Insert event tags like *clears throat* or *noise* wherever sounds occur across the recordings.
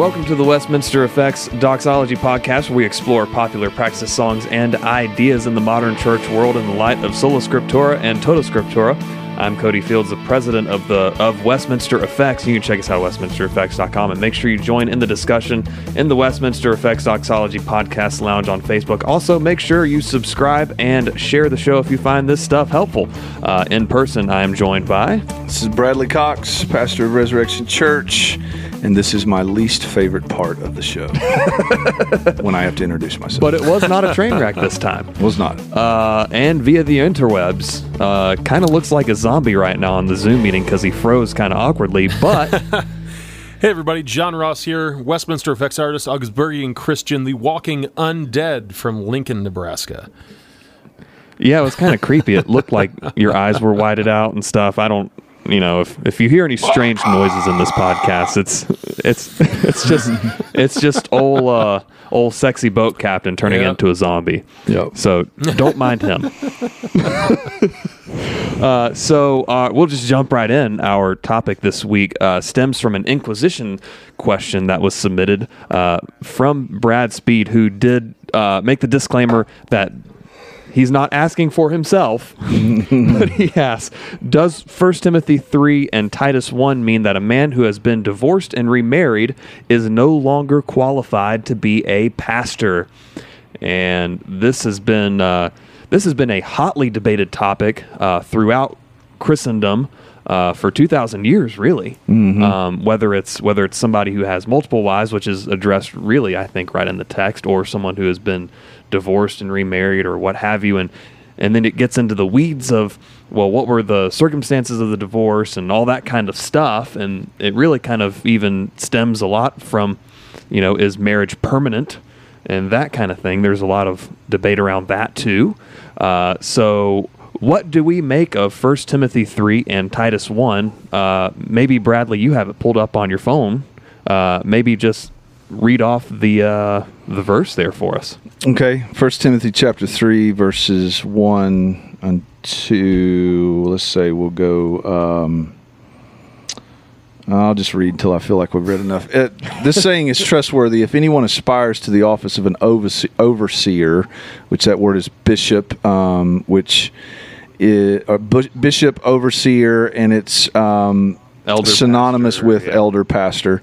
Welcome to the Westminster Effects Doxology Podcast, where we explore popular practice songs and ideas in the modern church world in the light of Sola Scriptura and Toto Scriptura. I'm Cody Fields, the president of the of Westminster Effects. You can check us out at westminstereffects.com and make sure you join in the discussion in the Westminster Effects Doxology Podcast Lounge on Facebook. Also, make sure you subscribe and share the show if you find this stuff helpful. Uh, in person, I am joined by This is Bradley Cox, pastor of Resurrection Church, and this is my least favorite part of the show *laughs* when I have to introduce myself. but it was not a train wreck this *laughs* time. was not. Uh, and via the interwebs, uh, kind of looks like a zombie right now on the Zoom meeting because he froze kind of awkwardly. But *laughs* Hey everybody, John Ross here, Westminster effects artist, Augsburgian Christian, the walking undead from Lincoln, Nebraska. yeah, it was kind of creepy. It looked like your eyes were whited out and stuff. I don't, you know, if if you hear any strange noises in this podcast, it's it's *laughs* it's just it's just old uh, old sexy boat captain turning Yep. into a zombie. Yep. So don't mind him. *laughs* *laughs* uh, so uh, we'll just jump right in. Our topic this week uh, stems from an Inquisition question that was submitted uh, from Brad Speed, who did uh, make the disclaimer that he's not asking for himself, *laughs* but he asks, does 1 Timothy 3 and Titus 1 mean that a man who has been divorced and remarried is no longer qualified to be a pastor? And this has been uh, this has been a hotly debated topic uh, throughout Christendom uh, for 2,000 years, really. Um, whether it's whether it's somebody who has multiple wives, which is addressed really, I think, right in the text, or someone who has been divorced and remarried, or what have you, and and then it gets into the weeds of well, what were the circumstances of the divorce and all that kind of stuff, and it really kind of even stems a lot from, you know, is marriage permanent? and that kind of thing. There's a lot of debate around that too. Uh, so, what do we make of 1 Timothy 3 and Titus 1? Uh, maybe, Bradley, you have it pulled up on your phone. Uh, maybe just read off the uh, the verse there for us. Okay, First Timothy chapter three, verses one and two. Let's say we'll go. Um, I'll just read until I feel like we've read enough. It, this saying is trustworthy. If anyone aspires to the office of an overse- overseer, which that word is bishop, um, which is a bu- bishop overseer, and it's um, synonymous pastor, with yeah. elder pastor.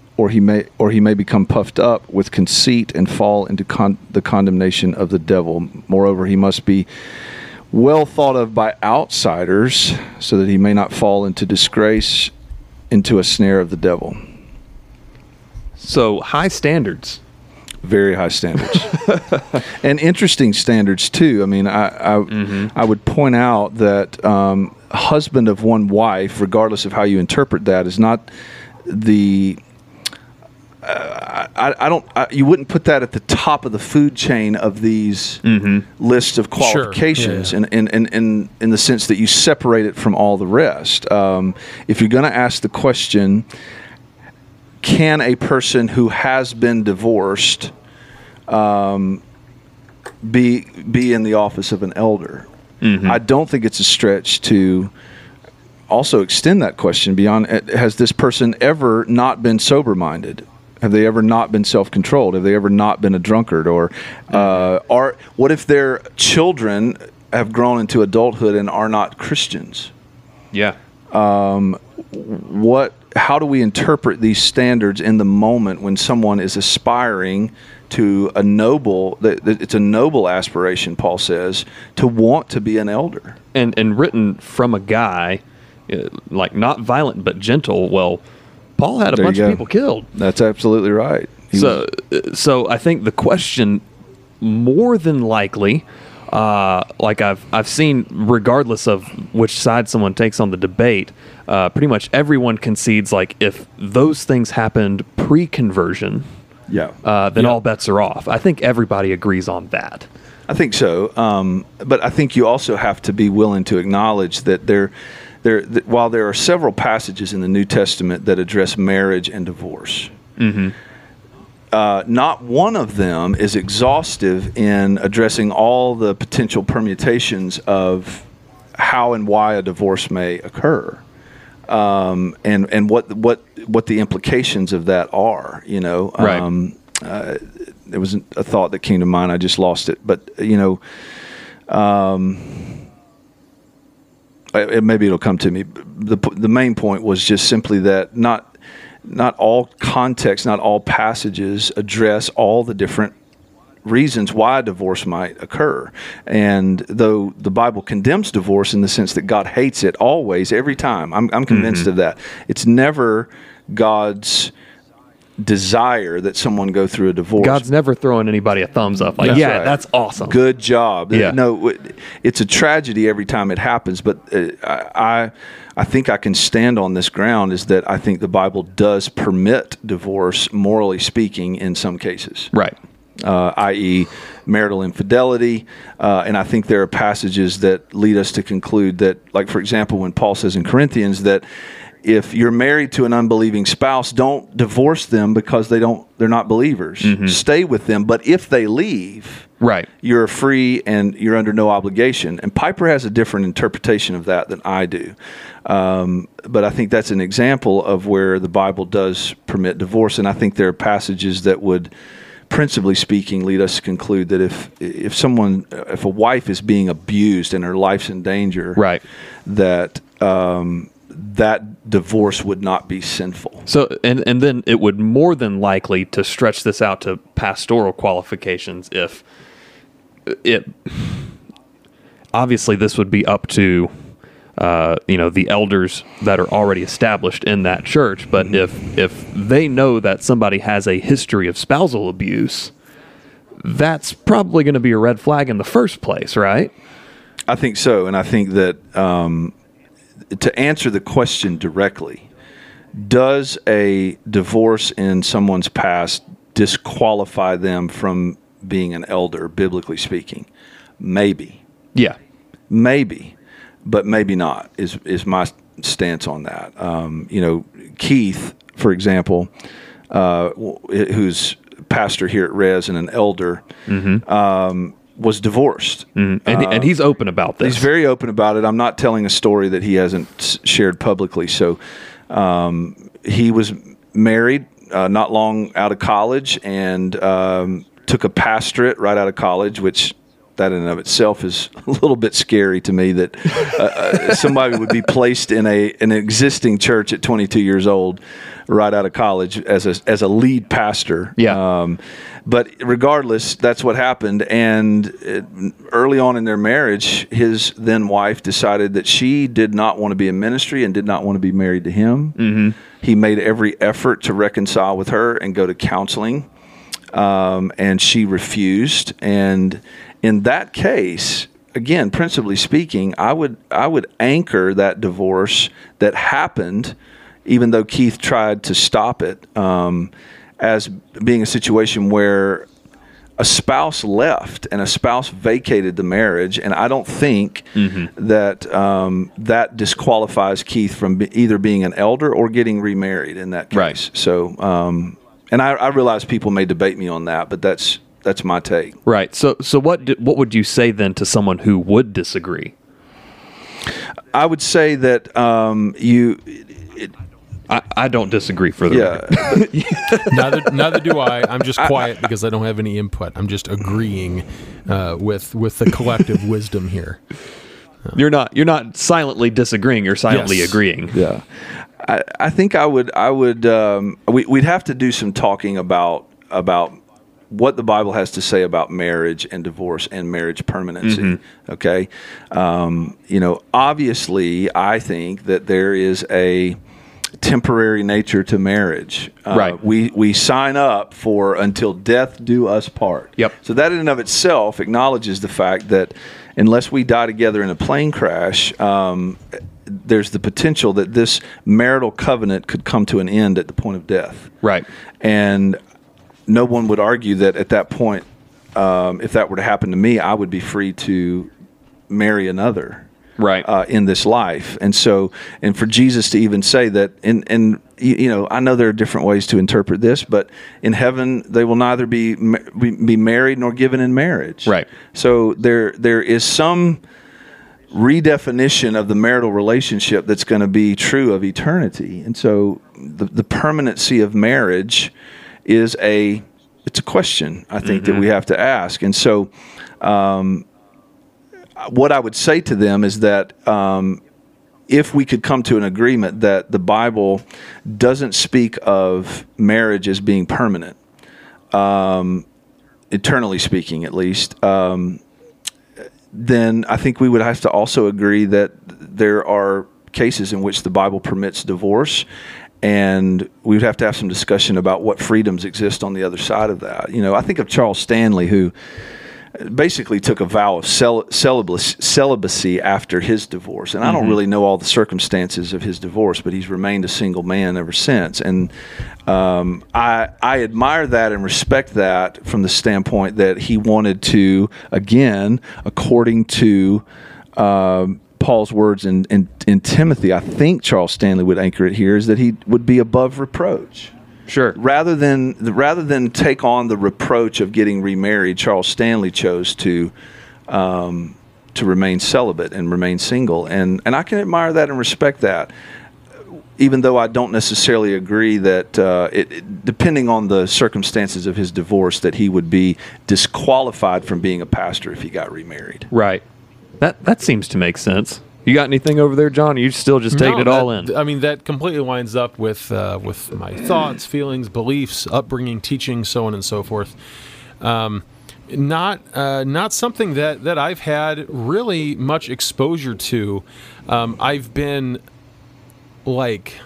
or he may or he may become puffed up with conceit and fall into con- the condemnation of the devil. Moreover, he must be well thought of by outsiders, so that he may not fall into disgrace, into a snare of the devil. So, high standards. Very high standards, *laughs* and interesting standards too. I mean, I I, I would point out that um, husband of one wife, regardless of how you interpret that, is not the uh, I, I don't. I, you wouldn't put that at the top of the food chain of these lists of Sure. qualifications, Yeah, in, in, in, in the sense that you separate it from all the rest. Um, if you're going to ask the question, can a person who has been divorced um, be be in the office of an elder? I don't think it's a stretch to also extend that question beyond uh, has this person ever not been sober minded have they ever not been self-controlled have they ever not been a drunkard or uh, are what if their children have grown into adulthood and are not christians Yeah. what how do we interpret these standards in the moment when someone is aspiring to a noble it's a noble aspiration paul says to want to be an elder and and written from a guy uh, like not violent but gentle. Well, Paul had a There bunch of people killed. that's absolutely right He So, uh, so I think the question, more than likely, uh, like I've I've seen, regardless of which side someone takes on the debate, uh, pretty much everyone concedes like if those things happened pre-conversion, Yeah. uh, then Yeah. all bets are off. I think everybody agrees on that. I think so, um, but I think you also have to be willing to acknowledge that there, there, that while there are several passages in the New Testament that address marriage and divorce, uh, not one of them is exhaustive in addressing all the potential permutations of how and why a divorce may occur, um, and and what what what the implications of that are. You know, Right. um, uh, there was a thought that came to mind. I just lost it, but you know. Uh, maybe it'll come to me. The the main point was just simply that not not all contexts, not all passages address all the different reasons why divorce might occur. And though the Bible condemns divorce in the sense that God hates it always, every time, I'm, I'm convinced of that. It's never God's desire that someone go through a divorce. God's never throwing anybody a thumbs up. Like, That's yeah, right. that's awesome. Good job. Yeah. No, it's a tragedy every time it happens, but uh, I, I think I can stand on this ground is that I think the Bible does permit divorce, morally speaking, in some cases. Right. Uh, i.e., marital infidelity. Uh, and I think there are passages that lead us to conclude that, like, for example, when Paul says in Corinthians that if you're married to an unbelieving spouse, don't divorce them because they don't they're not believers. Stay with them, but if they leave, Right. you're free and you're under no obligation. And Piper has a different interpretation of that than I do. Um, but I think that's an example of where the Bible does permit divorce. And I think there are passages that would, principally speaking, lead us to conclude that if if someone, if a wife is being abused and her life's in danger, Right. that um, that divorce would not be sinful. So, and and then it would more than likely to stretch this out to pastoral qualifications if it. Obviously, this would be up to, uh, you know, the elders that are already established in that church. But if if they know that somebody has a history of spousal abuse, that's probably going to be a red flag in the first place, right? I think so, and I think that um, to answer the question directly, does a divorce in someone's past disqualify them from being an elder, biblically speaking? Maybe, Yeah. maybe, but maybe not. Is is my stance on that? Um, you know, Keith, for example, uh, who's pastor here at Res and an elder, um, was divorced. And, and he's open about this. He's very open about it. I'm not telling a story that he hasn't shared publicly. So um, he was married uh, not long out of college and um, took a pastorate right out of college, which that in and of itself is *laughs* a little bit scary to me that uh, uh, somebody would be placed in a an existing church at 22 years old right out of college as a as a lead pastor. Yeah. Um, but regardless, that's what happened. And it, early on in their marriage, his then wife decided that she did not want to be in ministry and did not want to be married to him. Mm-hmm. He made every effort to reconcile with her and go to counseling, um, and she refused. And in that case, again, principally speaking, I would I would anchor that divorce that happened, even though Keith tried to stop it, um, as being a situation where a spouse left and a spouse vacated the marriage, and I don't think that um, that disqualifies Keith from be, either being an elder or getting remarried in that case. Right. So, um, and I, I realize people may debate me on that, but that's that's my take. Right. So so what do, what would you say then to someone who would disagree? I would say that um, you, it, I, I don't disagree for the yeah, *laughs* neither, neither do I. I'm just quiet because I don't have any input. I'm just agreeing uh, with with the collective wisdom here. You're not you're not silently disagreeing, you're silently Yes. agreeing. yeah. I, I think I would I would um, we, we'd have to do some talking about about what the Bible has to say about marriage and divorce and marriage permanency. Okay, um, you know, obviously, I think that there is a temporary nature to marriage. Uh, Right. We we sign up for until death do us part. Yep. So that in and of itself acknowledges the fact that unless we die together in a plane crash, um, there's the potential that this marital covenant could come to an end at the point of death. Right. And no one would argue that at that point, um, if that were to happen to me, I would be free to marry another Right. uh, in this life. And so, and for Jesus to even say that, and and you know, I know there are different ways to interpret this, but in heaven they will neither be be be married nor given in marriage. Right. So there there is some redefinition of the marital relationship that's going to be true of eternity. And so the, the permanency of marriage is a it's a question I think that we have to ask. And so um, what I would say to them is that um, if we could come to an agreement that the Bible doesn't speak of marriage as being permanent, um, eternally speaking, at least, um, then I think we would have to also agree that there are cases in which the Bible permits divorce. And we would have to have some discussion about what freedoms exist on the other side of that. You know, I think of Charles Stanley, who basically took a vow of cel- celibacy, celibacy after his divorce. And I don't really know all the circumstances of his divorce, but he's remained a single man ever since. And um, I, I admire that and respect that from the standpoint that he wanted to, again, according to um, Paul's words in, in, in Timothy, I think Charles Stanley would anchor it here, is that he would be above reproach sure. rather than rather than take on the reproach of getting remarried, Charles Stanley chose to um, to remain celibate and remain single, and and I can admire that and respect that. Even though I don't necessarily agree that, uh, it, it- depending on the circumstances of his divorce, that he would be disqualified from being a pastor if he got remarried. Right. That that seems to make sense. You got anything over there, John? You still just taking No, it all in? I mean, that completely lines up with uh, with my thoughts, feelings, beliefs, upbringing, teaching, so on and so forth. Um, not uh, not something that that I've had really much exposure to. Um, I've been like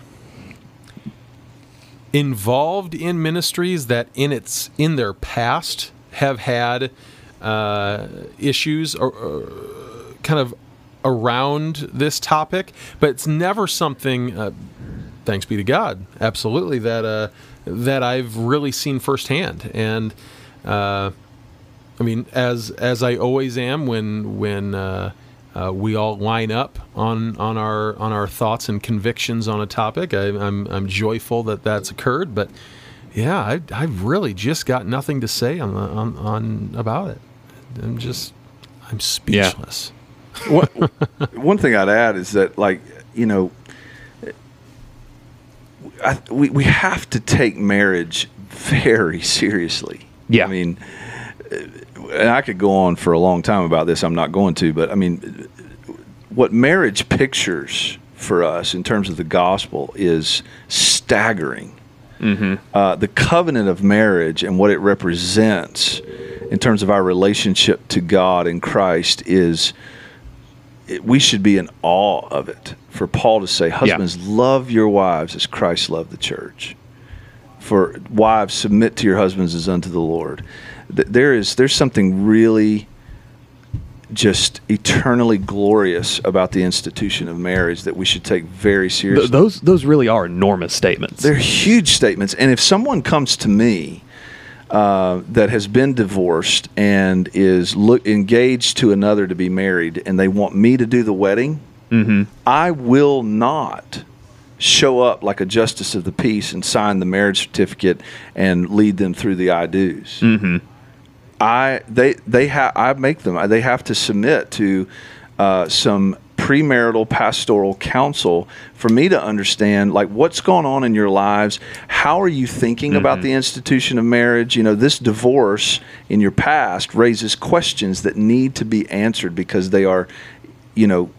involved in ministries that in its in their past have had uh, issues or, or kind of around this topic, but it's never something. Uh, thanks be to God, absolutely that uh, that I've really seen firsthand, and uh, I mean, as as I always am when when uh, uh, we all line up on on our on our thoughts and convictions on a topic. I, I'm I'm joyful that that's occurred, but yeah, I I've really just got nothing to say on the, on, on about it. I'm just I'm speechless. One, one thing I'd add is that, like, you know, I, we, we have to take marriage very seriously. Yeah. I mean, and I could go on for a long time about this. I'm not going to, but I mean, what marriage pictures for us in terms of the gospel is staggering. Uh, the covenant of marriage and what it represents in terms of our relationship to God and Christ is it, we should be in awe of it. For Paul to say, Husbands, love your wives as Christ loved the church. For wives, submit to your husbands as unto the Lord. Th- There is there's something really just eternally glorious about the institution of marriage that we should take very seriously. Th- those those really are enormous statements. They're huge statements. And if someone comes to me uh, that has been divorced and is look, engaged to another to be married, and they want me to do the wedding, I will not show up like a justice of the peace and sign the marriage certificate and lead them through the I do's. I they they have I make them they have to submit to uh, some premarital pastoral counsel for me to understand like what's going on in your lives how are you thinking about mm-hmm. the institution of marriage you know this divorce in your past raises questions that need to be answered because they are you know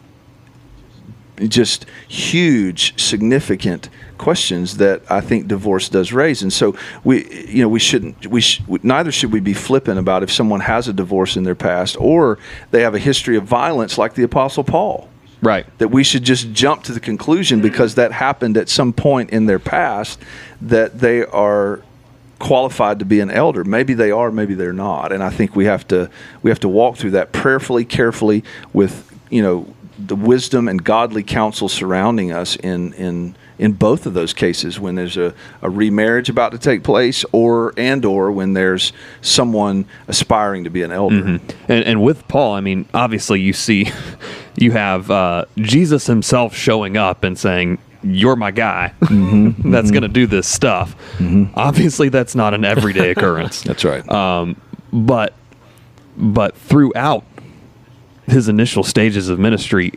just huge, significant questions that I think divorce does raise. And so we, you know, we shouldn't, we sh- neither should we be flippant about if someone has a divorce in their past or they have a history of violence like the Apostle Paul. Right. That we should just jump to the conclusion because that happened at some point in their past that they are qualified to be an elder. Maybe they are, maybe they're not. And I think we have to we have to walk through that prayerfully, carefully with, you know, the wisdom and godly counsel surrounding us in in in both of those cases when there's a, a remarriage about to take place or and or when there's someone aspiring to be an elder Mm-hmm. And, and with Paul, I mean, obviously, you see, *laughs* you have uh, Jesus himself showing up and saying, "You're my guy. Mm-hmm. *laughs* that's going to do this stuff." Obviously, that's not an everyday *laughs* occurrence. that's right Um, but but throughout his initial stages of ministry,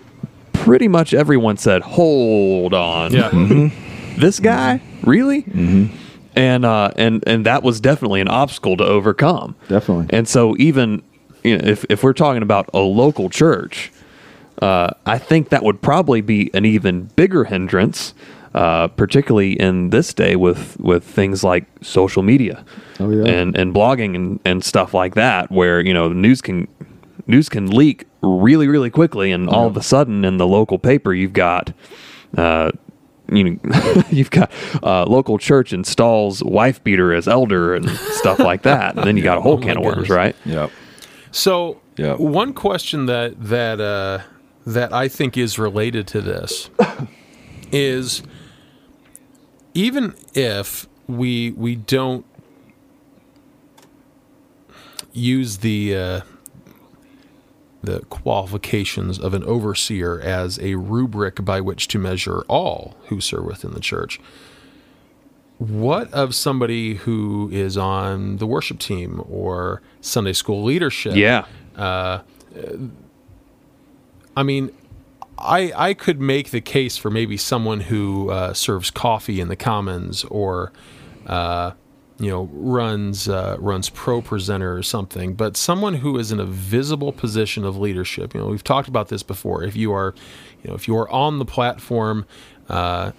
pretty much everyone said, "Hold on, Yeah. *laughs* this guy really?" Mm-hmm. And uh, and and that was definitely an obstacle to overcome. Definitely. And so even you know, if if we're talking about a local church, uh, I think that would probably be an even bigger hindrance, uh, particularly in this day with with things like social media Oh, yeah. and and blogging and, and stuff like that, where you know news can news can leak really really quickly, and all of a sudden in the local paper you've got. Uh, you know, *laughs* you've got uh, local church installs wife beater as elder and stuff like that, and then you *laughs* got a whole Oh my can of worms, goodness. right? yep So Yeah. one question that that uh, that I think is related to this *coughs* is even if we we don't use the uh, the qualifications of an overseer as a rubric by which to measure all who serve within the church. What of somebody who is on the worship team or Sunday school leadership? Yeah, I mean, I I could make the case for maybe someone who uh, serves coffee in the Commons or, uh, you know, runs uh, runs Pro Presenter or something. But someone who is in a visible position of leadership. You know, we've talked about this before. If you are, you know, if you are on the platform. Uh,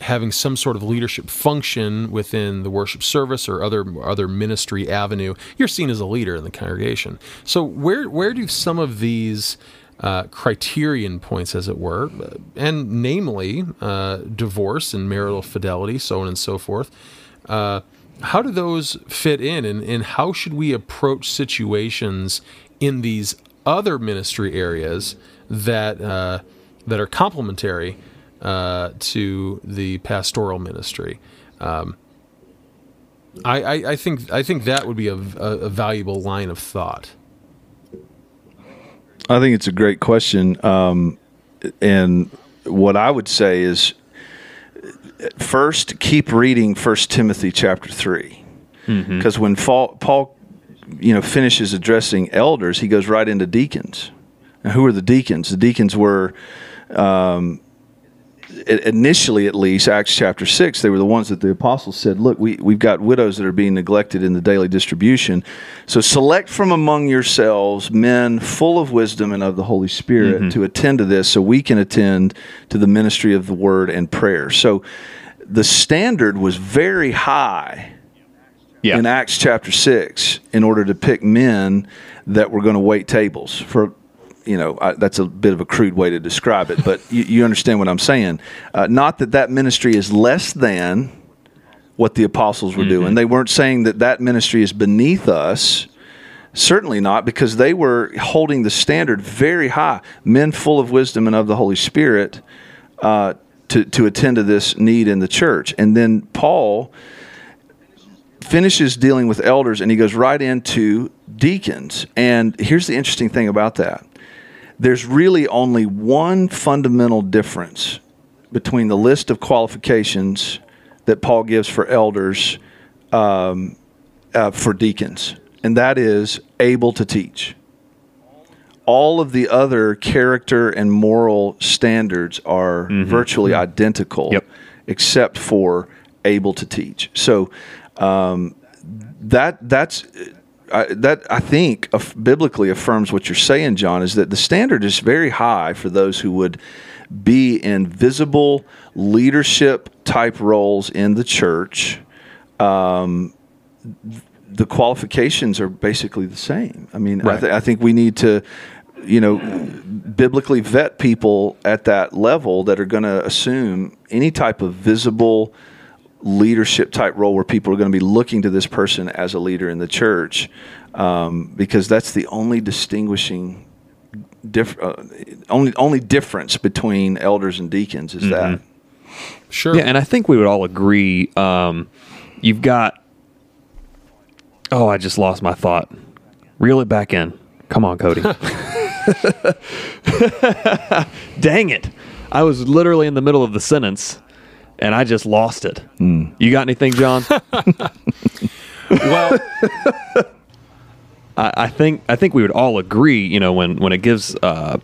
having some sort of leadership function within the worship service or other other ministry avenue, you're seen as a leader in the congregation. So where where do some of these uh, criterion points, as it were, and namely uh, divorce and marital fidelity, so on and so forth, uh, how do those fit in, and, and how should we approach situations in these other ministry areas that uh, that are complementary uh, to the pastoral ministry? Um, I, I, I think I think that would be a, a valuable line of thought. I think it's a great question. Um, and what I would say is first, keep reading First Timothy chapter 3. Because when Paul, Paul, you know, finishes addressing elders, he goes right into deacons. And who are the deacons? The deacons were i- initially at least acts chapter 6 they were the ones that the apostles said look we, we've got widows that are being neglected in the daily distribution. So select from among yourselves men full of wisdom and of the holy spirit mm-hmm. to attend to this so we can attend to the ministry of the word and prayer. So the standard was very high yeah. in Acts chapter 6 in order to pick men that were going to wait tables for you know I, that's a bit of a crude way to describe it but you, you understand what i'm saying. Uh, not that that ministry is less than what the apostles were doing. They weren't saying that that ministry is beneath us. Certainly not because they were holding the standard very high. Men full of wisdom and of the holy spirit uh, to, to attend to this need in the church. And then paul finishes dealing with elders and he goes right into deacons. And here's the interesting thing about that there's really only one fundamental difference between the list of qualifications that Paul gives for elders um, uh, for deacons, and that is able to teach. All of the other character and moral standards are virtually identical, Yep. except for able to teach. So um, that that's I, that I think biblically affirms what you're saying, John. Is that the standard is very high for those who would be in visible leadership type roles in the church. Um, the qualifications are basically the same. I mean, I, th- I think we need to, you know, biblically vet people at that level that are going to assume any type of visible leadership type role where people are going to be looking to this person as a leader in the church, um, because that's the only distinguishing diff- uh, only only difference between elders and deacons is that. Sure. Yeah, and I think we would all agree. Um, you've got. Oh, I just lost my thought. Reel it back in. Come on, Cody. *laughs* *laughs* Dang it. I was literally in the middle of the sentence and I just lost it. You got anything, John? *laughs* well, I, I think I think we would all agree, you know, when when it gives uh,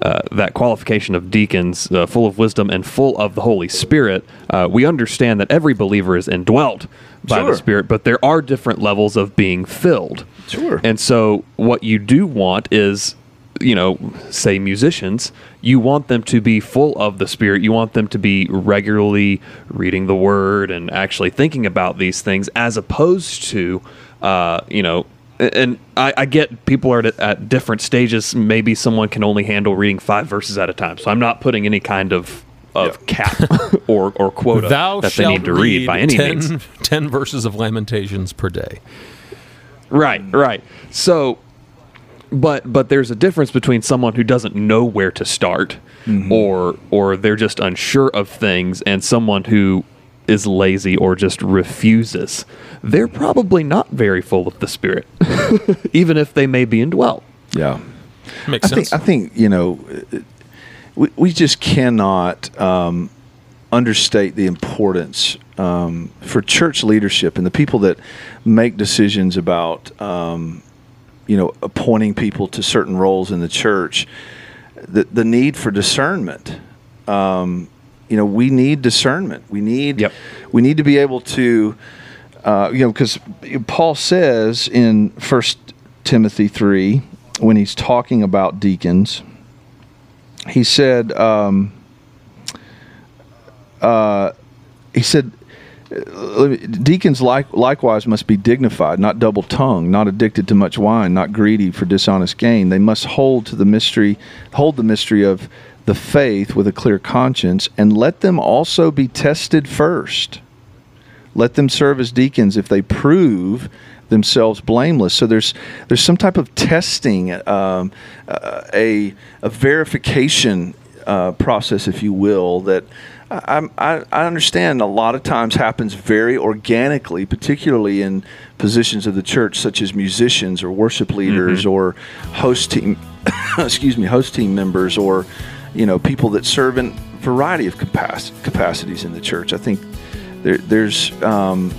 uh, that qualification of deacons, uh, full of wisdom and full of the Holy Spirit, uh, we understand that every believer is indwelt by Sure. the Spirit, but there are different levels of being filled. Sure. And so, what you do want is, you know, say musicians, you want them to be full of the Spirit. You want them to be regularly reading the Word and actually thinking about these things, as opposed to, uh, you know, and I, I get people are at, at different stages. Maybe someone can only handle reading five verses at a time. So I'm not putting any kind of of cap *laughs* or or quota thou that they need to read, by any 10, means. *laughs* 10 verses of Lamentations per day. Right, right. So, but but there's a difference between someone who doesn't know where to start, or or they're just unsure of things, and someone who is lazy or just refuses. They're probably not very full of the Spirit, *laughs* even if they may be indwelt. Yeah. Makes I think, sense. I think you know, uh, we, we just cannot um, understate the importance um, for church leadership and the people that make decisions about, um, you know, appointing people to certain roles in the church. The the need for discernment. Um, you know, we need discernment. We need Yep. we need to be able to, uh, you know, because Paul says in First Timothy three when he's talking about deacons, he said, um, uh, he said, deacons like, likewise must be dignified, not double tongued, not addicted to much wine, not greedy for dishonest gain. They must hold to the mystery, hold the mystery of the faith with a clear conscience, and let them also be tested first. Let them serve as deacons if they prove themselves blameless. So there's there's some type of testing, um, uh, a a verification uh, process, if you will, that I, I I understand a lot of times happens very organically, particularly in positions of the church, such as musicians or worship leaders or host team, *coughs* excuse me, host team members or you know people that serve in variety of capac- capacities in the church. I think there, there's um,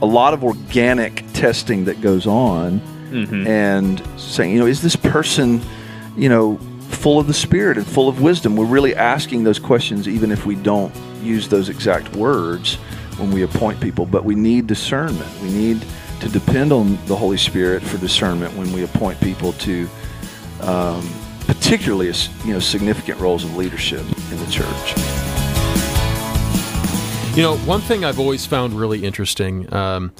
a lot of organic testing that goes on and saying, you know, is this person, you know, full of the Spirit and full of wisdom? We're really asking those questions, even if we don't use those exact words when we appoint people. But we need discernment. We need to depend on the Holy Spirit for discernment when we appoint people to, um, particularly, you know, significant roles of leadership in the church. You know, one thing I've always found really interesting, um,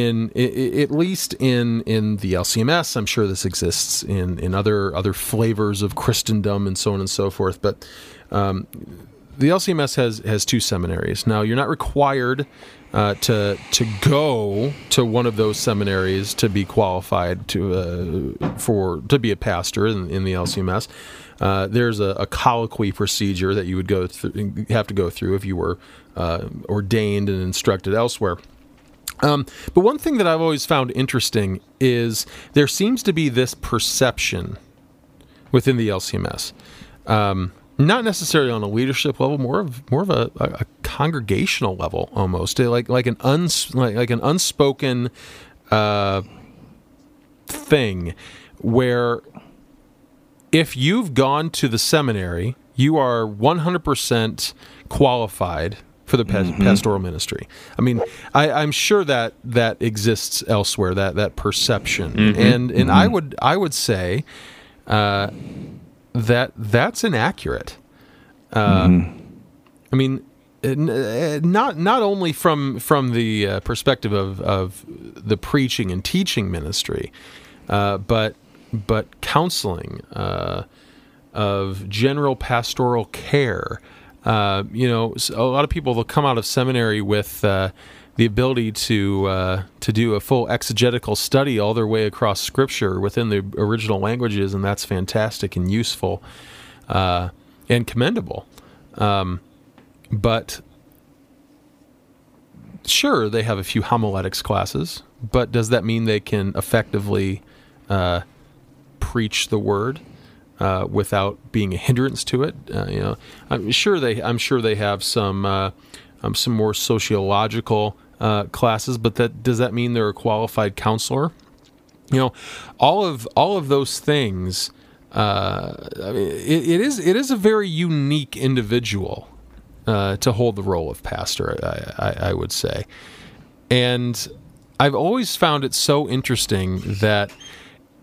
in i- at least in in the LCMS, I'm sure this exists in in other other flavors of Christendom and so on and so forth. But um, the LCMS has has two seminaries. Now, you're not required uh, to to go to one of those seminaries to be qualified to uh, for to be a pastor in, in the LCMS. Uh, there's a, a colloquy procedure that you would go through, have to go through if you were uh, ordained and instructed elsewhere. Um, but one thing that I've always found interesting is there seems to be this perception within the LCMS, um, not necessarily on a leadership level, more of more of a, a, congregational level almost, like like an uns, like, like an unspoken uh, thing where if you've gone to the seminary, you are 100% qualified for the pas- pastoral ministry. I mean, I, I'm sure that that exists elsewhere. That that perception, and and I would I would say uh, that that's inaccurate. Uh, I mean, uh, not not only from from the uh, perspective of of the preaching and teaching ministry, uh, but but counseling, uh, of general pastoral care. Uh, you know, a lot of people will come out of seminary with uh, the ability to uh, to do a full exegetical study all their way across Scripture within the original languages, and that's fantastic and useful uh, and commendable. Um, but sure, they have a few homiletics classes, but does that mean they can effectively uh, preach the word? Uh, without being a hindrance to it. Uh, you know, I'm sure they. I'm sure they have some uh, um, some more sociological uh, classes, but that does that mean they're a qualified counselor? You know, all of all of those things. Uh, I mean, it, it is it is a very unique individual uh, to hold the role of pastor. I, I, I would say, and I've always found it so interesting that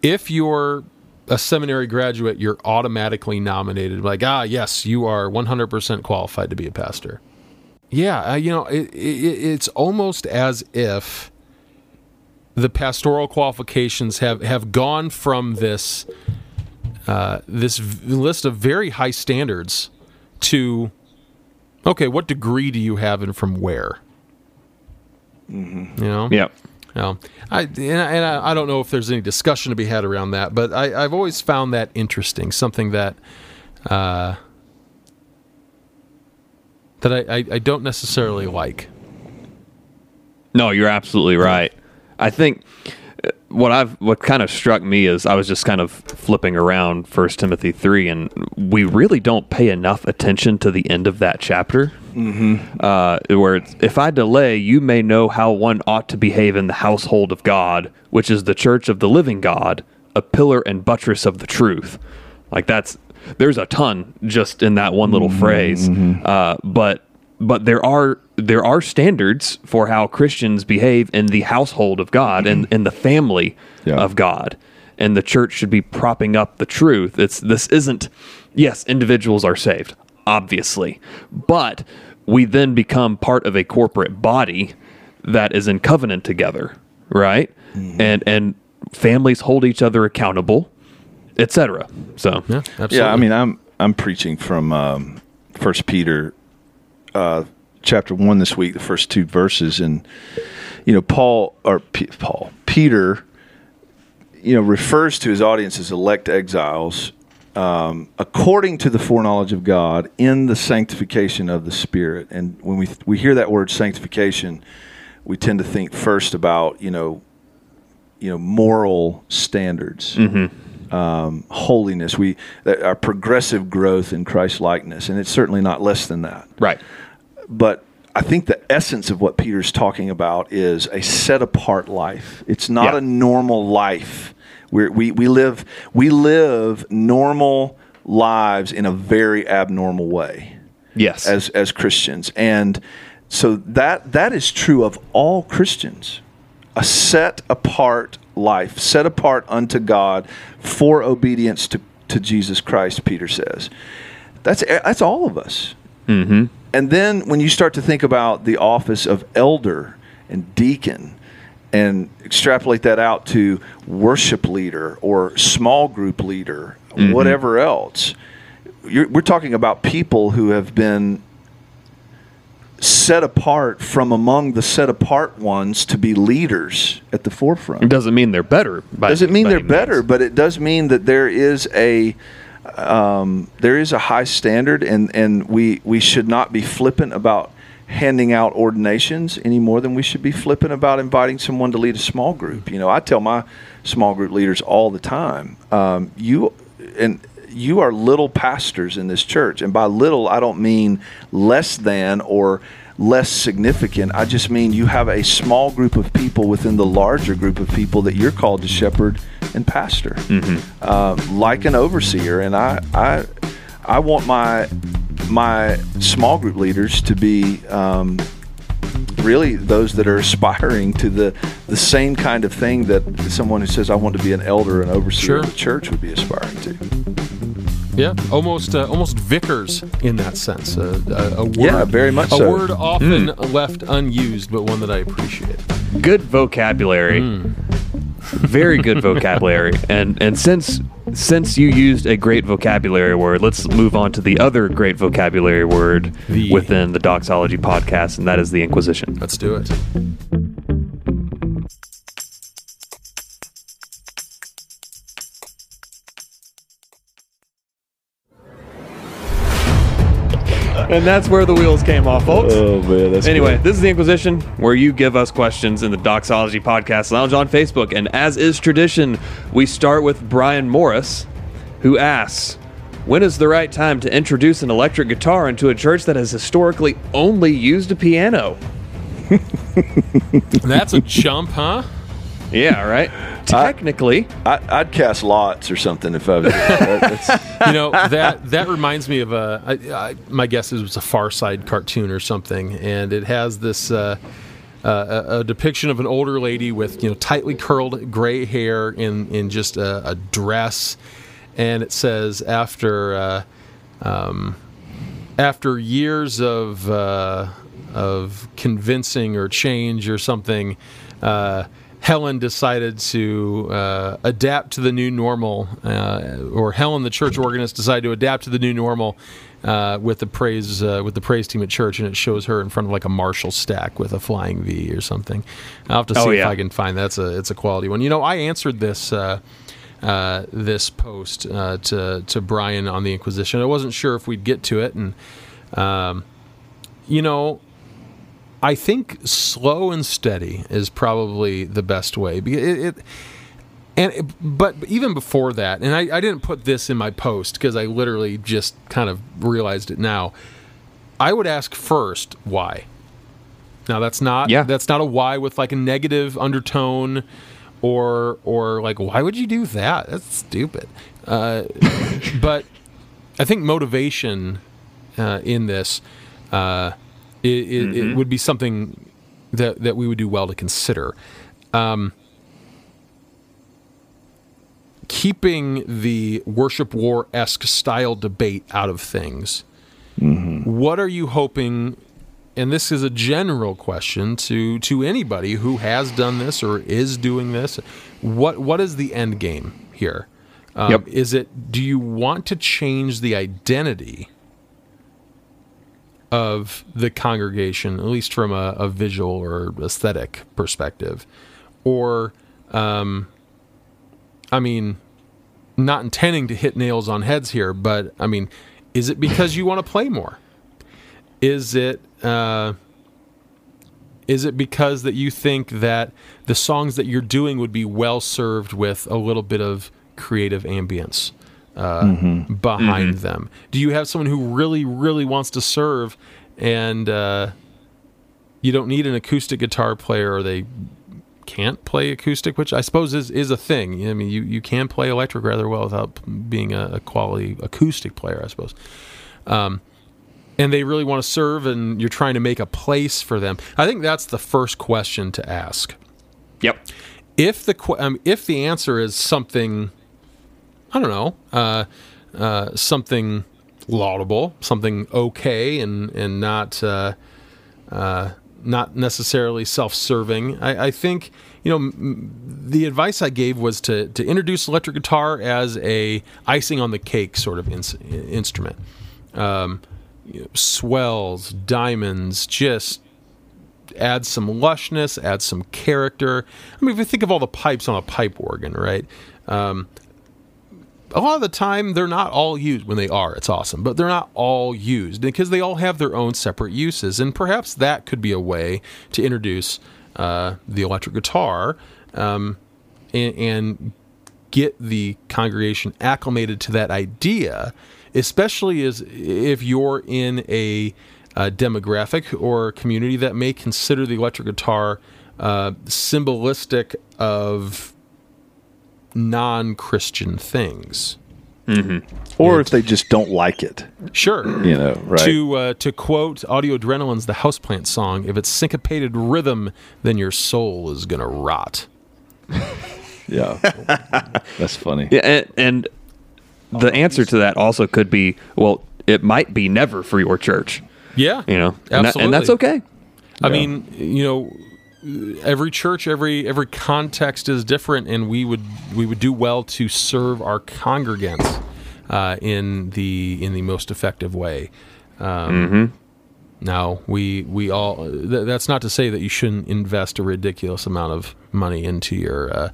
if you're a seminary graduate, you're automatically nominated. Like, ah, yes, you are 100% qualified to be a pastor. Yeah, uh, you know, it, it, it's almost as if the pastoral qualifications have, have gone from this uh, this v- list of very high standards to okay, what degree do you have and from where? Mm-hmm. You know, Yep. No, I and, I, and I, don't know if there's any discussion to be had around that, but I, I've always found that interesting. Something that uh, that I, I, I don't necessarily like. No, you're absolutely right. I think what I've what kind of struck me is I was just kind of flipping around First Timothy three, and we really don't pay enough attention to the end of that chapter, mm-hmm. uh, where it's, if I delay, you may know how one ought to behave in the household of God, which is the church of the living God, a pillar and buttress of the truth. Like that's there's a ton just in that one little phrase, uh, but but there are there are standards for how Christians behave in the household of God and in the family Yeah. of God. And the church should be propping up the truth. It's this isn't yes, individuals are saved, obviously. But we then become part of a corporate body that is in covenant together, right? And and families hold each other accountable, etc. So Yeah, absolutely. Yeah, I mean, I'm I'm preaching from um, First Peter, uh, chapter one this week, the first two verses, and you know, Paul or P- Paul Peter, you know, refers to his audience as elect exiles, um, according to the foreknowledge of God in the sanctification of the Spirit. And when we we hear that word sanctification, we tend to think first about you know, you know, moral standards um, holiness. We that our progressive growth in Christ likeness, and it's certainly not less than that. right. But I think the essence of what Peter's talking about is a set apart life. It's not Yeah. a normal life. We're, we we live we live normal lives in a very abnormal way Yes. as as Christians, and so that that is true of all Christians. A set apart life, set apart unto God for obedience to, to Jesus Christ. Peter says, that's that's all of us. Mm-hmm. And then when you start to think about the office of elder and deacon, and extrapolate that out to worship leader or small group leader, whatever else, you're, we're talking about people who have been set apart from among the set apart ones to be leaders at the forefront. It doesn't mean they're better. By Doesn't mean they're better, means. but it does mean that there is a um, there is a high standard, and and we we should not be flippant about handing out ordinations any more than we should be flippant about inviting someone to lead a small group. You know, I tell my small group leaders all the time, um, you and you are little pastors in this church, and by little I don't mean less than or less significant. I just mean you have a small group of people within the larger group of people that you're called to shepherd and pastor, uh, like an overseer. And I, I, I want my my small group leaders to be um, really those that are aspiring to the the same kind of thing that someone who says I want to be an elder and overseer Sure. of the church would be aspiring to. Yeah, almost uh, almost vicars in that sense. Uh, a, a word, Yeah, very much a so. word often left unused, but one that I appreciate. good vocabulary. very good vocabulary. And and since since you used a great vocabulary word, let's move on to the other great vocabulary word The- within the Doxology podcast, and that is the Inquisition. Let's do it. And that's where the wheels came off, folks. Oh man, that's Anyway, this is the Inquisition, where you give us questions in the Doxology Podcast Lounge on Facebook. And as is tradition, we start with Brian Morris, who asks When is the right time to introduce an electric guitar into a church that has historically only used a piano? *laughs* That's a jump, huh? Yeah, right? Technically, I, I'd cast lots or something if I was. that- *laughs* you know that that reminds me of a I, I, my guess is it was a Far Side cartoon or something, and it has this uh, uh, a, a depiction of an older lady with you know tightly curled gray hair in in just a, a dress, and it says after uh, um, after years of uh, of convincing or change or something. Helen decided to uh, adapt to the new normal, uh, or Helen, the church organist, decided to adapt to the new normal uh, with the praise uh, with the praise team at church, and it shows her in front of like a Marshall stack with a flying V or something. I'll have to see Oh, if. I can find that's a it's a quality one. You know, I answered this. Uh, uh, this post uh, to to Brian on the Inquisition. I wasn't sure if we'd get to it, and um, you know, I think slow and steady is probably the best way. It, it, and it, but even before that, and I, I didn't put this in my post because I literally just kind of realized it now. I would ask first why. Now that's not Yeah. that's not a why with like a negative undertone, or or like why would you do that? That's stupid. Uh, *laughs* but I think motivation uh, in this uh, it, it, it would be something that that we would do well to consider. Um, keeping the worship war esque style debate out of things. What are you hoping? And this is a general question to to anybody who has done this or is doing this. What what is the end game here? Um, Yep. Is it? Do you want to change the identity of the congregation, at least from a, a visual or aesthetic perspective, or, um, I mean, not intending to hit nails on heads here, but I mean, is it because you want to play more? Is it? Uh, is it because that you think that the songs that you're doing would be well served with a little bit of creative ambience uh, behind them? Do you have someone who really, really wants to serve, and uh, you don't need an acoustic guitar player, or they can't play acoustic, which I suppose is, is a thing. I mean, you, you can play electric rather well without being a, a quality acoustic player, I suppose. Um, and they really want to serve, and you're trying to make a place for them. I think that's the first question to ask. yep. If the um, if the answer is something, I don't know, uh, uh, something laudable, something okay, and and not uh, uh, not necessarily self-serving. I, I think you know m- the advice I gave was to to introduce electric guitar as a icing on the cake sort of ins- instrument. Um, you know, swells, diamonds, just add some lushness, add some character. I mean, if you think of all the pipes on a pipe organ, right? Um, a lot of the time, they're not all used. When they are, it's awesome, but they're not all used because they all have their own separate uses. And perhaps that could be a way to introduce uh, the electric guitar um, and, and get the congregation acclimated to that idea, especially as if you're in a, uh demographic or community that may consider the electric guitar uh, symbolistic of non-Christian things. or if they just don't like it, Sure. you know, right? To uh, to quote Audio Adrenaline's "The Houseplant" song, if it's syncopated rhythm, then your soul is gonna rot. *laughs* yeah, that's funny. Yeah, and, and the answer to that also could be well, it might be never for your church. Yeah, You know, and, that- and that's okay. I mean, you know, every church, every every context is different, and we would we would do well to serve our congregants uh, in the in the most effective way. Um, Now we we all th- that's not to say that you shouldn't invest a ridiculous amount of money into your uh,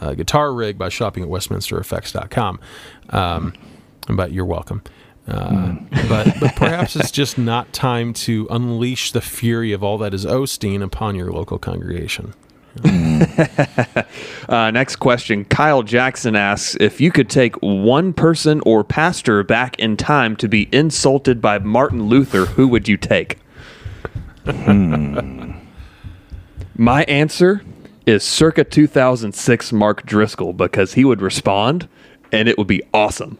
uh, guitar rig by shopping at WestminsterEffects.com, um, but you're welcome. Uh, but, but perhaps it's just not time to unleash the fury of all that is Osteen upon your local congregation. *laughs* Uh, next question. Kyle Jackson asks if you could take one person or pastor back in time to be insulted by Martin Luther, who would you take? *laughs* My answer is circa 2006 Mark Driscoll because he would respond and it would be awesome.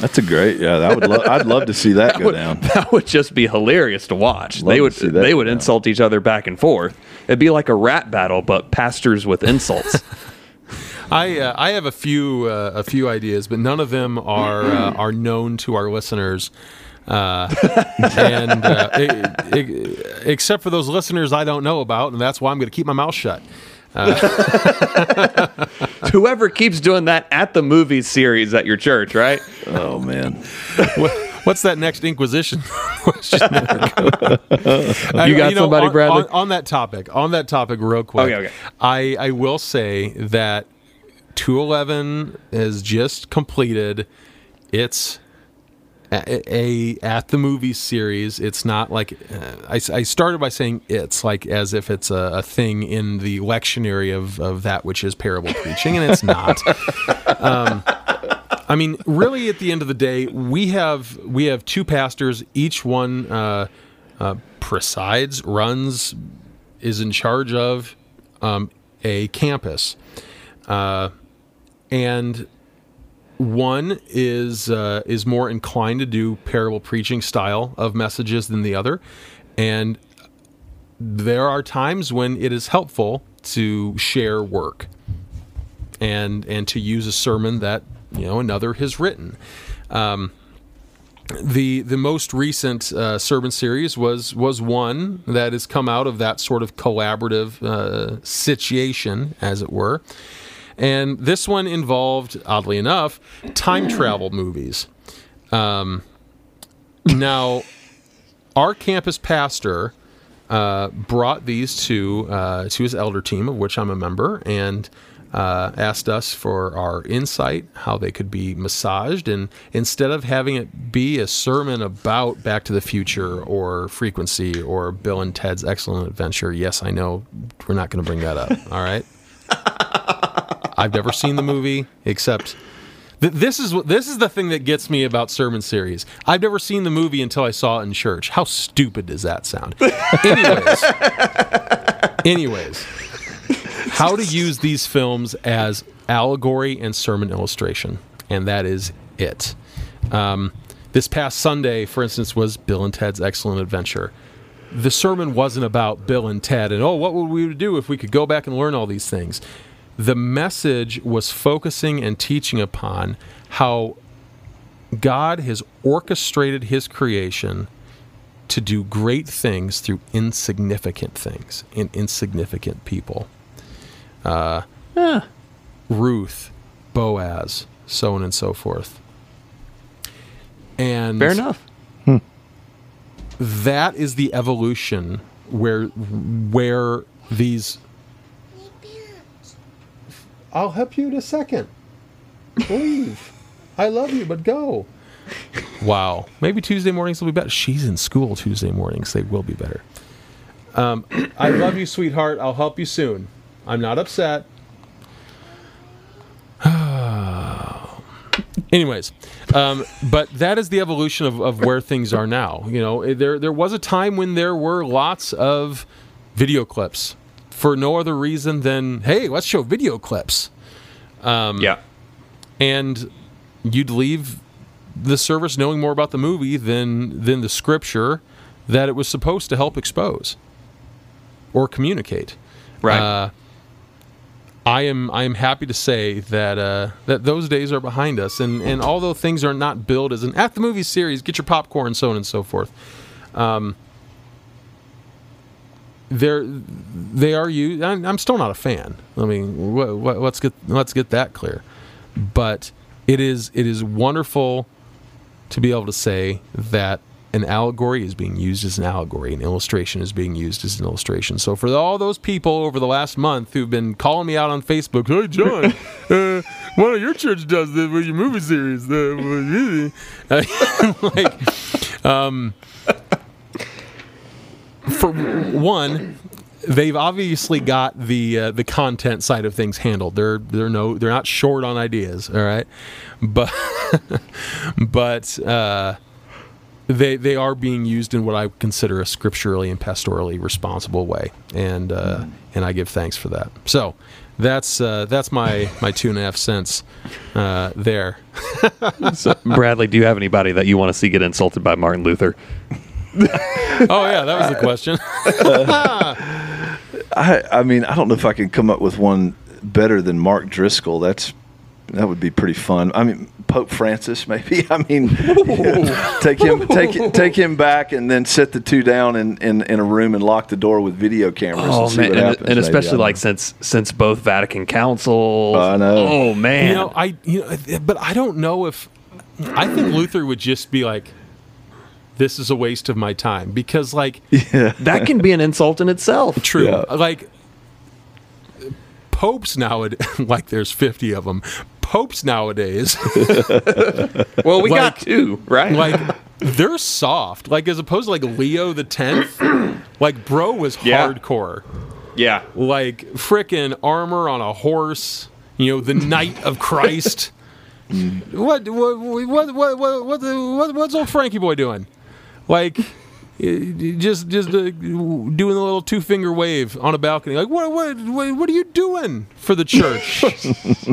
That's a great. Yeah, that would. Lo- I'd love to see that, *laughs* go would, down. That would just be hilarious to watch. Love they would see that they go would down. insult each other back and forth. It'd be like a rap battle, but pastors with insults. *laughs* I uh, I have a few uh, a few ideas, but none of them are uh, *clears throat* are known to our listeners. Uh, *laughs* and uh, e- e- except for those listeners I don't know about, and that's why I'm going to keep my mouth shut. *laughs* Whoever keeps doing that at the movie series at your church, right? Oh man. What, what's that next Inquisition *laughs* question? *laughs* Uh, You got somebody, on, Bradley? On, on that topic, on that topic, real quick. Okay, okay. I I will say that 211 has just completed its a, a at the movie series. It's not like uh, I, I started by saying it's like as if it's a, a thing in the lectionary of of that which is parable preaching, and it's not. *laughs* Um, I mean, really, at the end of the day, we have we have two pastors. Each one uh, uh, presides, runs, is in charge of um, a campus, uh, and one is uh, is more inclined to do parable preaching style of messages than the other, and there are times when it is helpful to share work and and to use a sermon that you know another has written. Um, the the most recent uh, sermon series was was one that has come out of that sort of collaborative uh, situation, as it were. And this one involved, oddly enough, time travel movies. Um, now, our campus pastor uh, brought these to uh, to his elder team, of which I'm a member, and uh, asked us for our insight, how they could be massaged, and instead of having it be a sermon about Back to the Future or Frequency or Bill and Ted's Excellent Adventure, yes, I know we're not going to bring that up. All right. *laughs* I've never seen the movie except th- this is what this is the thing that gets me about sermon series. I've never seen the movie until I saw it in church. How stupid does that sound? anyways, *laughs* anyways, how to use these films as allegory and sermon illustration, and that is it. Um, this past Sunday, for instance, was Bill and Ted's Excellent Adventure. The sermon wasn't about Bill and Ted and oh, what would we do if we could go back and learn all these things the message was focusing and teaching upon how God has orchestrated his creation to do great things through insignificant things and insignificant people. Uh, Ruth, Boaz, so on and so forth. And Fair enough. that is the evolution where where these I'll help you in a second. Leave. I love you, but go. Wow. Maybe Tuesday mornings will be better. She's in school Tuesday mornings. They will be better. Um, I love you, sweetheart. I'll help you soon. I'm not upset. *sighs* Anyways, um, but that is the evolution of, of where things are now. You know, there there was a time when there were lots of video clips for no other reason than hey, let's show video clips, Um, yeah. and you'd leave the service knowing more about the movie than than the scripture that it was supposed to help expose or communicate. Right. Uh, I am I am happy to say that uh, that those days are behind us, and and although things are not billed as an at the movie series, get your popcorn, so on and so forth. Um, they're they are you. I'm, I'm still not a fan. I mean, wh- wh- let's get let's get that clear. But it is it is wonderful to be able to say that an allegory is being used as an allegory, an illustration is being used as an illustration. So for all those people over the last month who've been calling me out on Facebook, hey John, *laughs* uh, one of your church does this with your movie series, uh, *laughs* like, um, for one, they've obviously got the uh, the content side of things handled. They're they're no they're not short on ideas, all right, but *laughs* but uh, they they are being used in what I consider a scripturally and pastorally responsible way, and uh, and I give thanks for that. So. That's uh, that's my, my two and a half cents uh, there. *laughs* So, Bradley, do you have anybody that you want to see get insulted by Martin Luther? Oh yeah, that was the question. *laughs* I, I mean, I don't know if I can come up with one better than Mark Driscoll. That's that would be pretty fun. I mean, Pope Francis, maybe. *laughs* I mean, yeah, *laughs* take him, take take him back, and then set the two down in, in, in a room and lock the door with video cameras. Oh, and see what and, happens. and especially I don't like know. since since both Vatican councils. I know. Oh man, You know, I you know, but I don't know if I think Luther would just be like, "This is a waste of my time," because like *laughs* that can be an insult in itself. true, Yeah. like popes nowadays, *laughs* like there's fifty of them. Popes nowadays, *laughs* Well, we Like- got two, right? like they're soft, like as opposed to like Leo the Tenth. *clears throat* Like, bro was Yeah. hardcore. yeah, like frickin' armor on a horse. You know, the knight of Christ. what, mm. what, what, what, what, what, what, what's old Frankie boy doing? Like, just, just uh, doing a little two finger wave on a balcony. Like, what, what, what, are you doing for the church?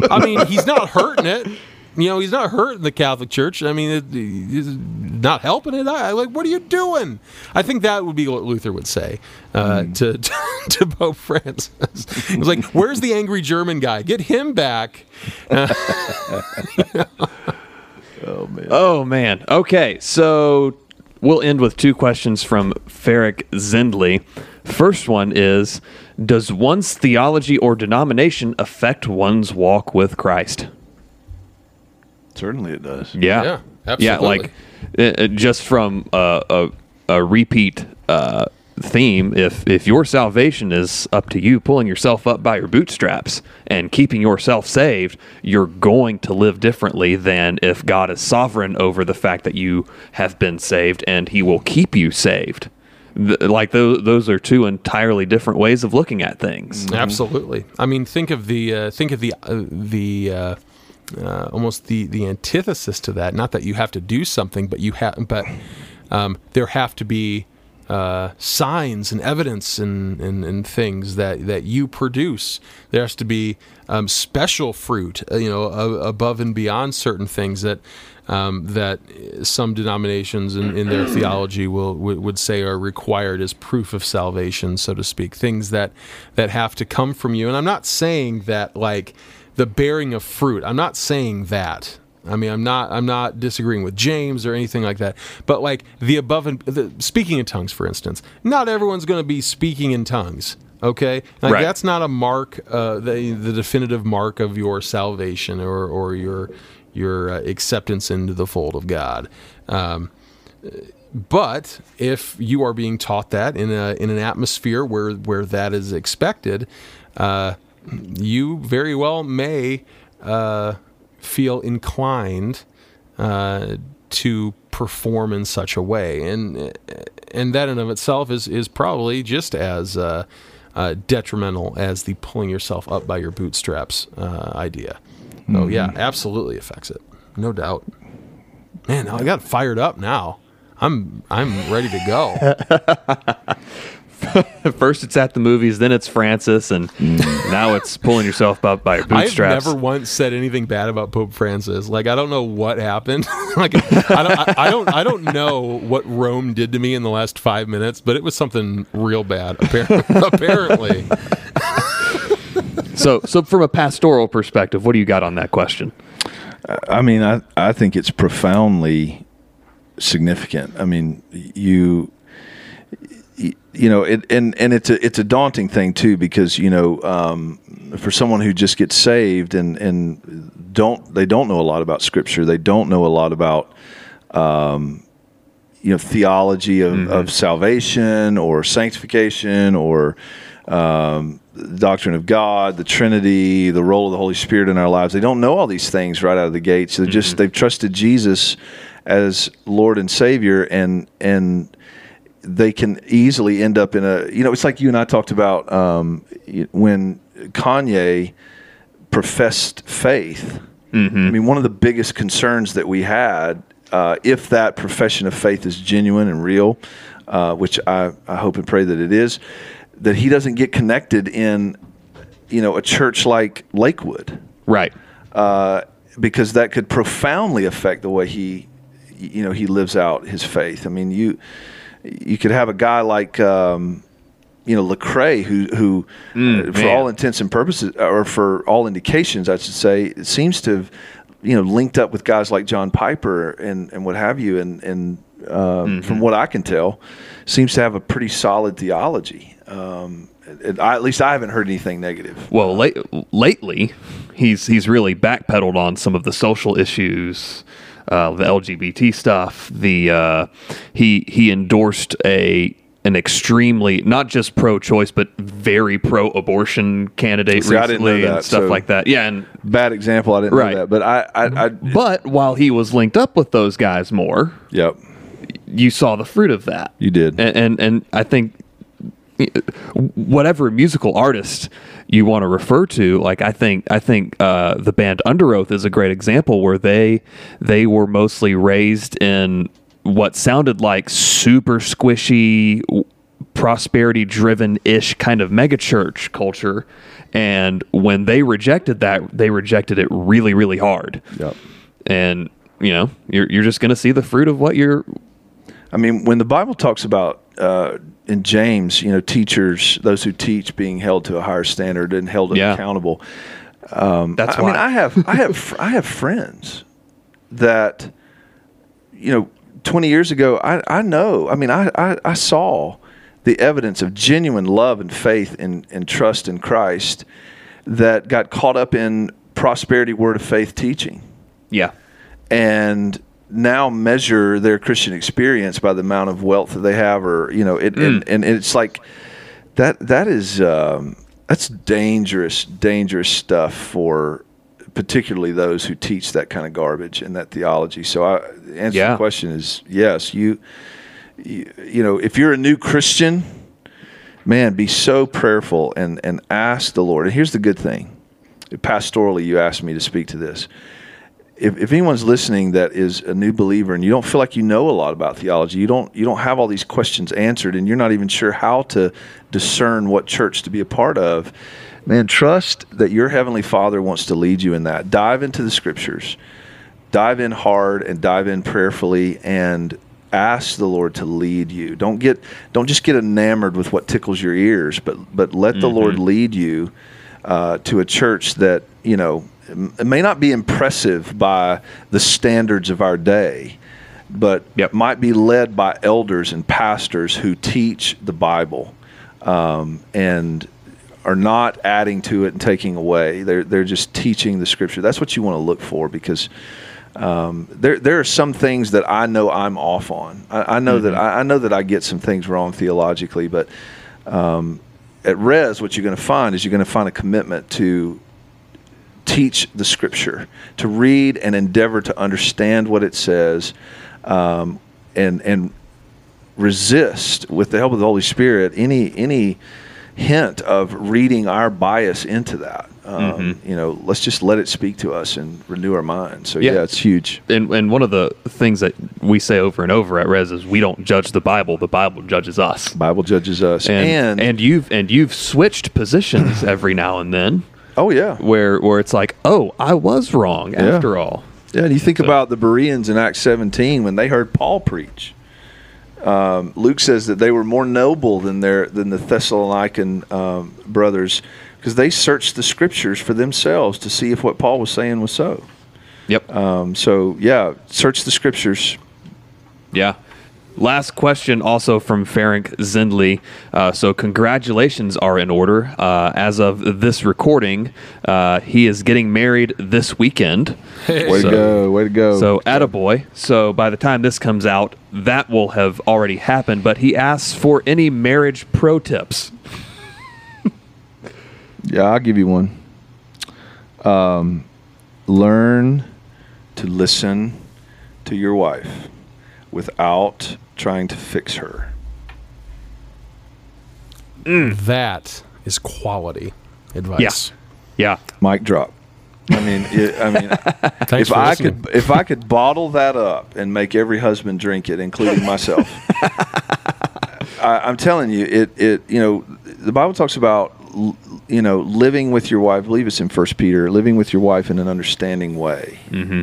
I mean, he's not hurting it. You know, he's not hurting the Catholic Church. I mean, it, he's not helping it. I like, what are you doing? I think that would be what Luther would say uh, to, *laughs* to to Pope Francis. It's like, where's the angry German guy? Get him back. *laughs* oh man, Oh man. Okay, so we'll end with two questions from Ferrick Zindley. First one is Does one's theology or denomination affect one's walk with Christ? certainly it does. Yeah. Yeah, Yeah, like uh, uh, just from uh, a, a repeat uh, theme, if, if your salvation is up to you pulling yourself up by your bootstraps and keeping yourself saved, you're going to live differently than if God is sovereign over the fact that you have been saved and he will keep you saved. Like those, those are two entirely different ways of looking at things. Absolutely. I mean, think of the uh, think of the uh, the uh, uh, almost the the antithesis to that. Not that you have to do something, but you have, but um, there have to be uh, signs and evidence and, and, and things that, that you produce. There has to be um, special fruit, uh, you know, above and beyond certain things that um, that some denominations in, in their theology will would say are required as proof of salvation, so to speak. Things that that have to come from you. And I'm not saying that like the bearing of fruit. I'm not saying that. I mean, I'm not I'm not disagreeing with James or anything like that. But like the above and the, speaking in tongues, for instance, not everyone's going to be speaking in tongues. Okay, like Right. that's not a mark, uh, the the definitive mark of your salvation or or your your uh, acceptance into the fold of God. Um, but if you are being taught that in a in an atmosphere where where that is expected, uh, you very well may uh, feel inclined uh, to perform in such a way, and and that in of itself is is probably just as uh, uh, detrimental as the pulling yourself up by your bootstraps uh, idea. Oh yeah, absolutely affects it, no doubt. Man, I got fired up now. I'm I'm ready to go. *laughs* *laughs* First it's at the movies, then it's Francis, and mm. now it's pulling yourself up by your I've bootstraps. never once said anything bad about Pope Francis. Like I don't know what happened. *laughs* like I don't I, I don't I don't know what Rome did to me in the last five minutes, but it was something real bad. Apparently, *laughs* apparently. so, so from a pastoral perspective, what do you got on that question? I mean, I, I think it's profoundly significant. I mean, you y- you know, it, and and it's a it's a daunting thing too because you know, um, for someone who just gets saved and and don't they don't know a lot about Scripture, they don't know a lot about um, you know theology of, of salvation or sanctification or um, the doctrine of God, the Trinity, the role of the Holy Spirit in our lives. They don't know all these things right out of the gates. They just they've trusted Jesus as Lord and Savior, and and they can easily end up in a you know it's like you and I talked about um, when Kanye professed faith. I mean, one of the biggest concerns that we had, uh, if that profession of faith is genuine and real, uh, which I, I hope and pray that it is, that he doesn't get connected in, you know, a church like Lakewood, Right. uh, because that could profoundly affect the way he, you know, he lives out his faith. I mean, you you could have a guy like. Um, you know Lecrae, who who, uh, for man. all intents and purposes, or for all indications, I should say, seems to have, you know, linked up with guys like John Piper and and what have you, and and um, from what I can tell, seems to have a pretty solid theology. Um, I, at least I haven't heard anything negative. Well, late, lately, he's he's really backpedaled on some of the social issues, uh, the LGBT stuff. The uh, he he endorsed a an extremely not just pro-choice but very pro-abortion candidate See, I didn't know recently and stuff so- like that. Yeah, and Bad example. I didn't Right. know that, but I, I, I but while he was linked up with those guys more, yep, you saw the fruit of that. you did. and and, and I think whatever musical artist you want to refer to, like I think I think uh, the band Underoath is a great example where they they were mostly raised in what sounded like super squishy prosperity driven ish kind of megachurch culture and when they rejected that they rejected it really really hard Yep. and you know you're, you're just going to see the fruit of what you're I mean, when the Bible talks about uh, in James, you know, teachers, those who teach, being held to a higher standard and held Yeah. accountable. that's I why mean, I have, I have, I have friends that, you know, twenty years ago, I, I know. I mean, I, I, I saw the evidence of genuine love and faith and, and trust in Christ that got caught up in prosperity word of faith teaching yeah and now measure their Christian experience by the amount of wealth that they have, or you know, it, and, and it's like that. That is um, that's dangerous, dangerous stuff for particularly those who teach that kind of garbage and that theology. So, I the answer to Yeah. the question is yes. You, you, you know, if you're a new Christian, man, be so prayerful and and ask the Lord. And here's the good thing, pastorally, you asked me to speak to this if, if anyone's listening that is a new believer and you don't feel like you know a lot about theology, you don't you don't have all these questions answered, and you're not even sure how to discern what church to be a part of, man, trust that your heavenly Father wants to lead you in that. Dive into the scriptures, dive in hard, and dive in prayerfully, and ask the Lord to lead you. Don't get don't just get enamored with what tickles your ears, but but let the Lord lead you uh, to a church that you know it may not be impressive by the standards of our day, but Yep. might be led by elders and pastors who teach the Bible um, and are not adding to it and taking away. They're they're just teaching the Scripture. That's what you want to look for because. Um, there, there are some things that I know I'm off on. I, I know that I, I know that I get some things wrong theologically, but um, at Res, what you're going to find is you're going to find a commitment to teach the Scripture, to read and endeavor to understand what it says, um, and and resist with the help of the Holy Spirit any any hint of reading our bias into that. Um, You know, let's just let it speak to us and renew our minds. So Yeah. yeah, it's huge. and and one of the things that we say over and over at Res is we don't judge the Bible; the Bible judges us. Bible judges us, And and, and, you've and you've switched positions *clears throat* every now and then, oh yeah, where where it's like, oh, I was wrong Yeah. after all. Yeah, and you think So- about the Bereans in Acts 17 when they heard Paul preach. Um, Luke says that they were more noble than their than the Thessalonican um, brothers because they searched the scriptures for themselves to see if what Paul was saying was so. Yep. Um, so yeah, search the scriptures. Yeah. Last question, also from Ferenc Zindley. Uh, so, congratulations are in order. Uh, as of this recording, uh, he is getting married this weekend. Way So- to go! Way to go! So, attaboy. So, by the time this comes out, that will have already happened. But he asks for any marriage pro tips. *laughs* yeah, I'll give you one. Um, learn to listen to your wife without trying to fix her. That is quality advice. Yeah. Mic drop. I mean, it, I mean, *laughs* if I listening. could, if I could bottle that up and make every husband drink it, including myself, *laughs* I, I'm telling you, it, it, you know, the Bible talks about, you know, living with your wife. I believe it's in First Peter, living with your wife in an understanding way. Mm-hmm.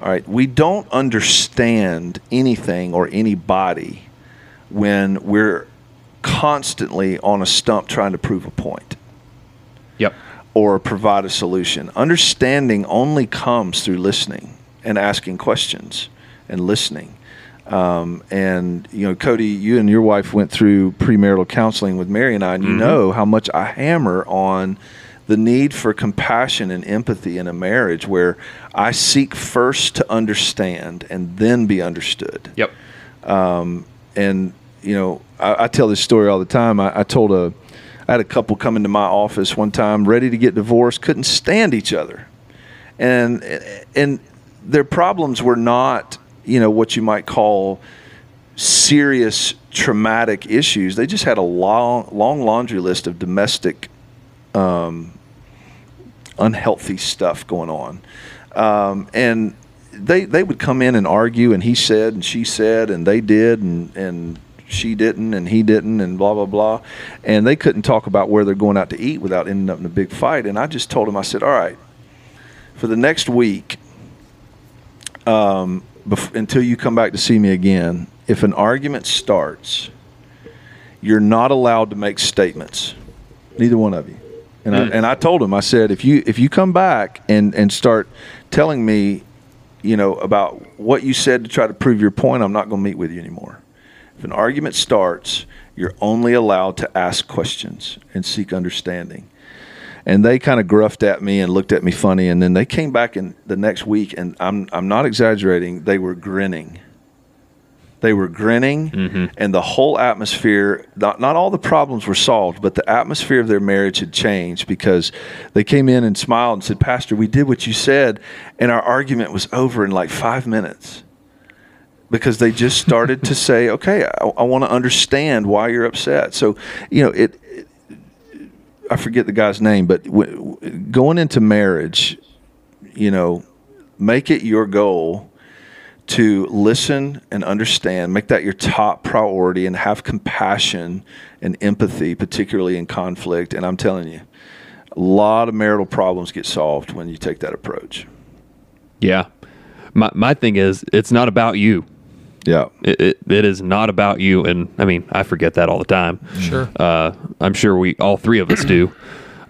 All right, we don't understand anything or anybody when we're constantly on a stump trying to prove a point Yep. or provide a solution. Understanding only comes through listening and asking questions and listening. Um, and you know, Cody, you and your wife went through premarital counseling with Mary and I, and you know how much I hammer on the need for compassion and empathy in a marriage where I seek first to understand and then be understood. Yep. and you know I, I tell this story all the time. I, I told a i had a couple come into my office one time ready to get divorced couldn't stand each other. And and their problems were not you know what you might call serious traumatic issues. They just had a long long laundry list of domestic um, unhealthy stuff going on. Um, and they they would come in and argue and he said and she said and they did and and she didn't and he didn't and blah blah blah. And they couldn't talk about where they're going out to eat without ending up in a big fight. And I just told him I said all right for the next week um, bef- until you come back to see me again if an argument starts you're not allowed to make statements. Neither one of you and I, hmm. and I told him I said if you if you come back and and start telling me you know about what you said to try to prove your point I'm not going to meet with you anymore. If an argument starts you're only allowed to ask questions and seek understanding. And they kind of gruffed at me and looked at me funny and then they came back in the next week and I'm I'm not exaggerating they were grinning they were grinning mm-hmm. and the whole atmosphere not, not all the problems were solved but the atmosphere of their marriage had changed because they came in and smiled and said pastor we did what you said and our argument was over in like five minutes because they just started to say *laughs* okay i, I want to understand why you're upset. So you know it, it i forget the guy's name but w- w- going into marriage you know make it your goal to listen and understand, make that your top priority, and have compassion and empathy, particularly in conflict. And I'm telling you, a lot of marital problems get solved when you take that approach. Yeah. My, my thing is, it's not about you. Yeah. It, it, it is not about you. And I mean, I forget that all the time. Sure. Uh, I'm sure we, all three of us do.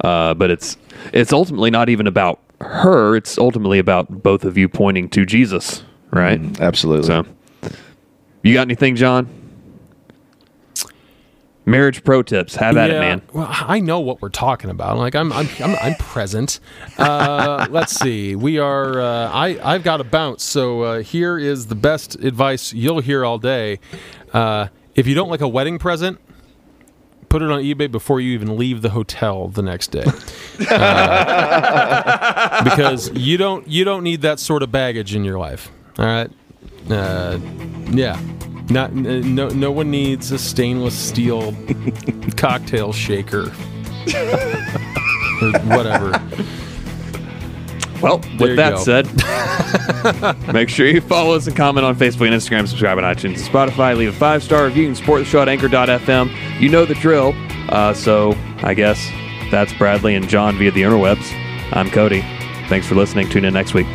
Uh, but it's, it's ultimately not even about her. It's ultimately about both of you pointing to Jesus, right? Absolutely. So, you got anything, John? Marriage pro tips. Have at it, man. Well, I know what we're talking about. Like I'm, I'm, I'm, I'm present. Uh, *laughs* let's see. We are. Uh, I, I've got a bounce. So uh, here is the best advice you'll hear all day. Uh, if you don't like a wedding present, put it on eBay before you even leave the hotel the next day. Uh, *laughs* because you don't, you don't need that sort of baggage in your life. All right. Uh, yeah. Not no no one needs a stainless steel *laughs* cocktail shaker or whatever. Well, with that go. said, *laughs* make sure you follow us and comment on Facebook and Instagram, subscribe on iTunes and Spotify, leave a five star review, and support the show at anchor.fm. You know the drill. Uh, so I guess that's Bradley and John via the interwebs. I'm Cody. Thanks for listening. Tune in next week.